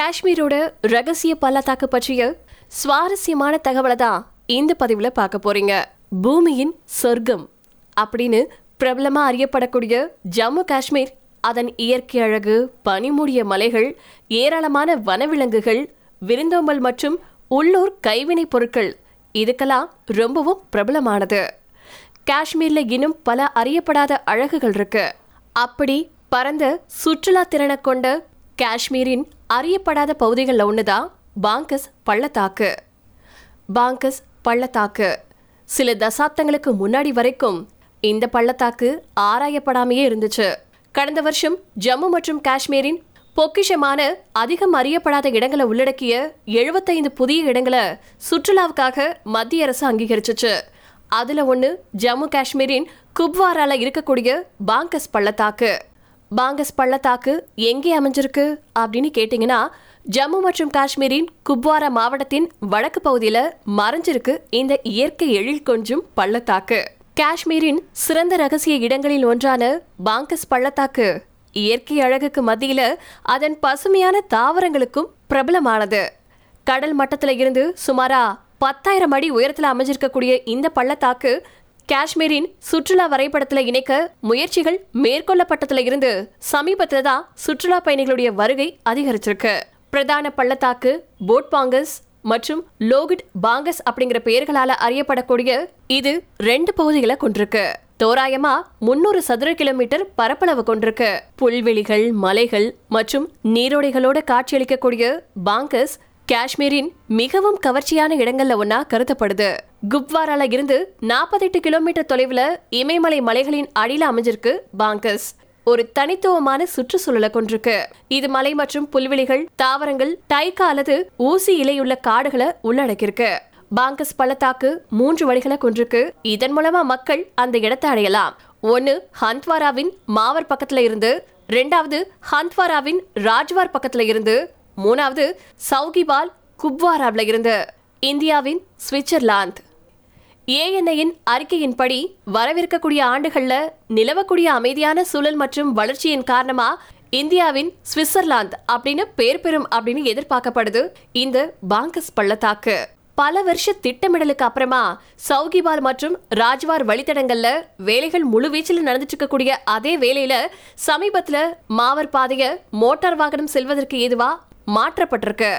காஷ்மீரோட ரகசிய பள்ளத்தாக்கு பற்றிய சுவாரஸ்யமான தகவலை தான் இந்த பதிவுல பார்க்க போறீங்க. பூமியின் சொர்க்கம் அப்படின்னு பிரபலமாக அறியப்படக்கூடிய ஜம்மு காஷ்மீர் அதன் இயற்கை அழகு பனிமூடிய மலைகள் ஏராளமான வனவிலங்குகள் விருந்தோம்பல் மற்றும் உள்ளூர் கைவினைப் பொருட்கள் இதுக்கெல்லாம் ரொம்பவும் பிரபலமானது. காஷ்மீர்ல இன்னும் பல அறியப்படாத அழகுகள் இருக்கு. அப்படி பரந்த சுற்றுலா திறனை கொண்ட காஷ்மீரின் அறியப்படாத பகுதிகளில் ஒன்று தான் பாங்கஸ் பள்ளத்தாக்கு. பாங்கஸ் பள்ளத்தாக்கு. சில தசாப்தங்களுக்கு முன்னாடி வரைக்கும் இந்த பள்ளத்தாக்கு ஆராயப்படாமையே இருந்துச்சு. கடந்த வருஷம் ஜம்மு மற்றும் காஷ்மீரின் பொக்கிஷமான அதிகம் அறியப்படாத இடங்களை உள்ளடக்கிய எழுபத்தைந்து புதிய இடங்களை சுற்றுலாவுக்காக மத்திய அரசு அங்கீகரிச்சுச்சு. அதில் ஒன்று ஜம்மு காஷ்மீரின் குப்வாரால இருக்கக்கூடிய பாங்கஸ் பள்ளத்தாக்கு. பாங்கஸ் பள்ளத்தாக்கு எங்கே அமைஞ்சிருக்கு அப்படின்னு கேட்டிங்கன்னா ஜம்மு மற்றும் காஷ்மீரின் குப்வாரா மாவட்டத்தின் வடக்கு பகுதியில மறைஞ்சிருக்கு இந்த இயற்கை எழில் கொஞ்சும் பள்ளத்தாக்கு. காஷ்மீரின் சிறந்த ரகசிய இடங்களில் ஒன்றான பாங்கஸ் பள்ளத்தாக்கு இயற்கை அழகுக்கு மத்தியில அதன் பசுமையான தாவரங்களுக்கும் பிரபலமானது. கடல் மட்டத்துல இருந்து சுமாரா பத்தாயிரம் அடி உயரத்தில் அமைஞ்சிருக்கக்கூடிய இந்த பள்ளத்தாக்கு காஷ்மீரின் சுற்றுலா வரைபடத்துல இணைக்க முயற்சிகள் மேற்கொள்ளப்பட்டதுல இருந்து சமீபத்துல தான் சுற்றுலா பயணிகளுடைய வருகை அதிகரிச்சிருக்கு. பிரதான பள்ளத்தாக்கு போட் பாங்கஸ் மற்றும் லோகிட் பாங்கஸ் அப்படிங்கிற பெயர்களால அறியப்படக்கூடிய இது ரெண்டு பகுதிகளை கொண்டிருக்கு. தோராயமா முன்னூறு சதுர கிலோமீட்டர் பரப்பளவு கொண்டிருக்கு. புல்வெளிகள் மலைகள் மற்றும் நீரோடைகளோட காட்சியளிக்கக்கூடிய பாங்கஸ் காஷ்மீரின் மிகவும் கவர்ச்சியான இடங்கள்ல ஒன்னா கருதப்படுது. குப்வாரால இருந்து நாற்பத்தெட்டு கிலோமீட்டர் தொலைவுல இமயமலை மலைகளின் அடியில அமைஞ்சிருக்கு பாங்கஸ். ஒரு தனித்துவமான சுற்றுச்சூழலை கொண்டிருக்கு. இது மலை மற்றும் புல்வெளிகள் தாவரங்கள் டைக்கா அல்லது ஊசி இலையுள்ள காடுகளை உள்ளடக்கியிருக்கு. பாங்கஸ் பள்ளத்தாக்கு மூன்று வழிகளை கொண்டிருக்கு. இதன் மூலமா மக்கள் அந்த இடத்தை அடையலாம். ஒன்னு ஹந்த்வாராவின் மாவர் பக்கத்துல இருந்து ரெண்டாவது ஹந்த்வாராவின் ராஜ்வார் பக்கத்துல இருந்து மூணாவது சவுகிபால் குப்வாராவில் இருந்து. இந்தியாவின் சுவிட்சர்லாந்து. ஏஎன்ஐயின் அறிக்கையின்படி வரவிருக்கக்கூடிய ஆண்டுகளில் நிலவக்கூடிய அமைதியான சூழல் மற்றும் வளர்ச்சியின் காரணமா இந்தியாவின் சுவிட்சர்லாந்து அப்படின்னு பேர் பெறும் அப்படின்னு எதிர்பார்க்கப்படுது இந்த பாங்கஸ் பள்ளத்தாக்கு. பல வருஷ திட்டமிடலுக்கு அப்புறமா சவுகிபால் மற்றும் ராஜ்வார் வழித்தடங்கள்ல வேலைகள் முழுவீச்சில் நடந்துட்டு இருக்கக்கூடிய அதே வேலையில சமீபத்துல மாவர் பாதைய மோட்டார் வாகனம் செல்வதற்கு ஏதுவா மாற்றப்பட்டிருக்கு.